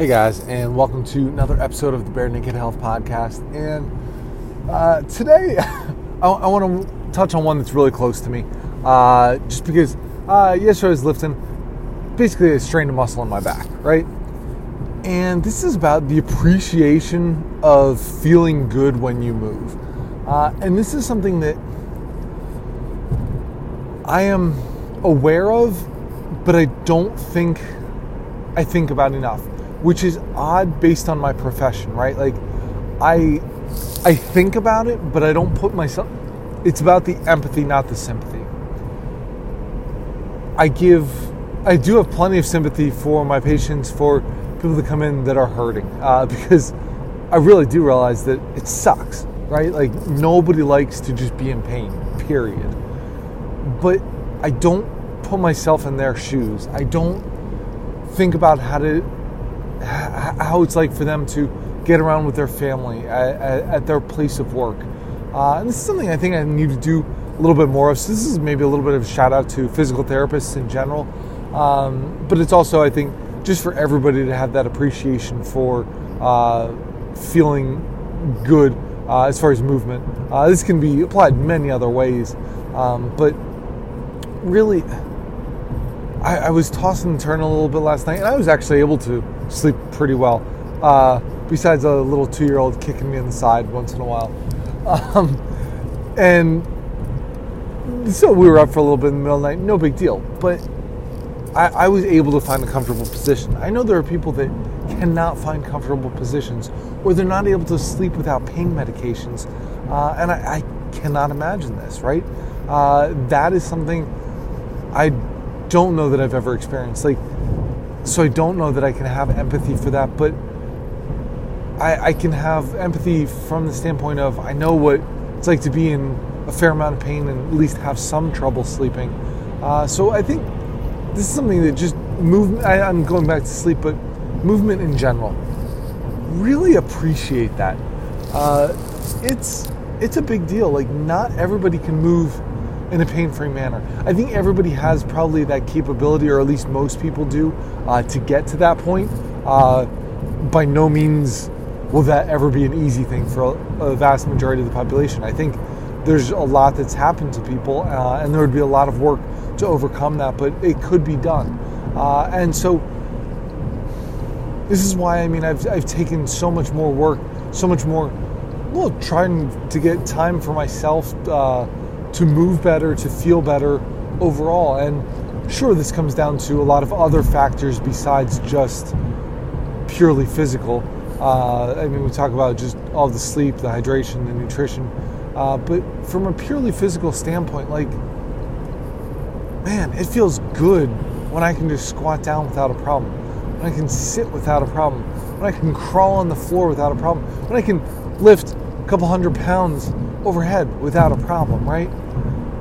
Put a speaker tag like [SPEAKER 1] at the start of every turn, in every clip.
[SPEAKER 1] Hey guys, and welcome to another episode of the Bare Naked Health Podcast. And uh, today, I, I want to touch on one that's really close to me, uh, just because uh, yesterday I was lifting, basically I strained a muscle in my back, right? And this is about the appreciation of feeling good when you move. Uh, and this is something that I am aware of, but I don't think I think about enough which is odd based on my profession, right? Like I I think about it, but I don't put myself it's about the empathy, not the sympathy. I give I do have plenty of sympathy for my patients, for people that come in that are hurting, uh, because I really do realize that it sucks, right? Like nobody likes to just be in pain, period. But I don't put myself in their shoes. I don't think about how to how it's like for them to get around with their family at, at, their place of work. Uh, and this is something I think I need to do a little bit more of. So this is maybe a little bit of a shout out to physical therapists in general, um, but it's also I think just for everybody to have that appreciation for uh, feeling good uh, as far as movement. Uh, this can be applied many other ways, um, but really, I, I was tossing and turning a little bit last night, and I was actually able to sleep pretty well. Uh, besides a little two year old kicking me in the side once in a while. Um, and so we were up for a little bit in the middle of the night, no big deal. But I, I, was able to find a comfortable position. I know there are people that cannot find comfortable positions or they're not able to sleep without pain medications. Uh, and I, I, cannot imagine this, right? Uh, that is something I don't know that I've ever experienced. Like, so I don't know that I can have empathy for that, but I, I, can have empathy from the standpoint of I know what it's like to be in a fair amount of pain and at least have some trouble sleeping. Uh, so I think this is something that just movement. I'm going back to sleep, but movement in general. Really appreciate that. Uh, it's it's a big deal. Like not everybody can move in a pain-free manner. I think everybody has probably that capability, or at least most people do, uh, to get to that point. Uh, by no means will that ever be an easy thing for a, vast majority of the population. I think there's a lot that's happened to people, uh, and there would be a lot of work to overcome that, but it could be done. Uh, and so, this is why I mean I've, I've taken so much more work, so much more, well, trying to get time for myself uh, to move better, to feel better overall. And sure, this comes down to a lot of other factors besides just purely physical. Uh, I mean, we talk about just all the sleep, the hydration, the nutrition. Uh, but from a purely physical standpoint, like, man, it feels good when I can just squat down without a problem, when I can sit without a problem, when I can crawl on the floor without a problem, when I can lift a couple hundred pounds overhead without a problem, right?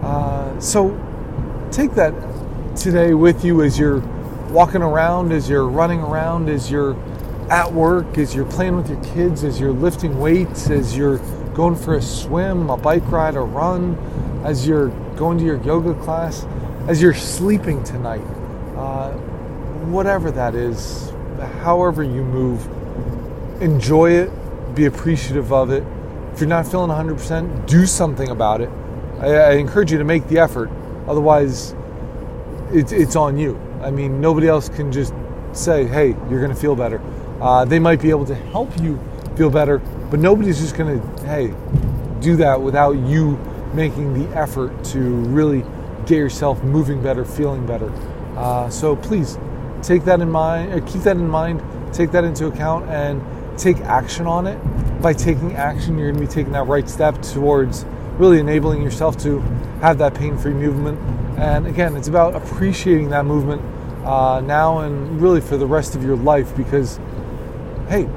[SPEAKER 1] Uh, so take that today with you as you're walking around, as you're running around, as you're at work, as you're playing with your kids, as you're lifting weights, as you're going for a swim, a bike ride, a run, as you're going to your yoga class, as you're sleeping tonight. Uh, whatever that is, however you move, enjoy it, be appreciative of it, if you're not feeling 100%, do something about it. I, I encourage you to make the effort. Otherwise, it's, it's on you. I mean, nobody else can just say, hey, you're going to feel better. Uh, they might be able to help you feel better, but nobody's just going to, hey, do that without you making the effort to really get yourself moving better, feeling better. Uh, so please take that in mind, or keep that in mind, take that into account, and take action on it by taking action, you're going to be taking that right step towards really enabling yourself to have that pain free movement. And again, it's about appreciating that movement uh, now and really for the rest of your life because, hey,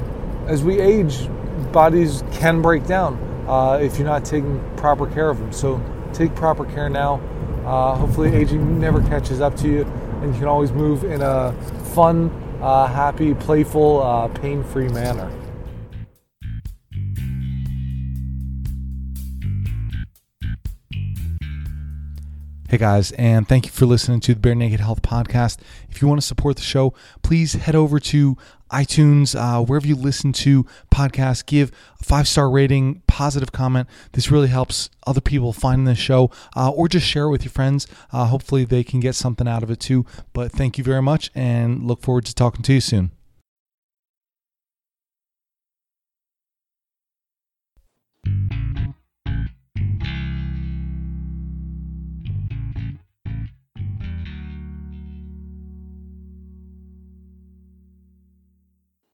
[SPEAKER 1] as we age, bodies can break down uh, if you're not taking proper care of them. So take proper care now. Uh, hopefully, aging never catches up to you and you can always move in a fun, uh, happy, playful, uh, pain free manner.
[SPEAKER 2] Hey guys, and thank you for listening to the Bare Naked Health Podcast. If you want to support the show, please head over to iTunes, uh, wherever you listen to podcasts, give a five star rating, positive comment. This really helps other people find this show, uh, or just share it with your friends. Uh, hopefully, they can get something out of it too. But thank you very much, and look forward to talking to you soon.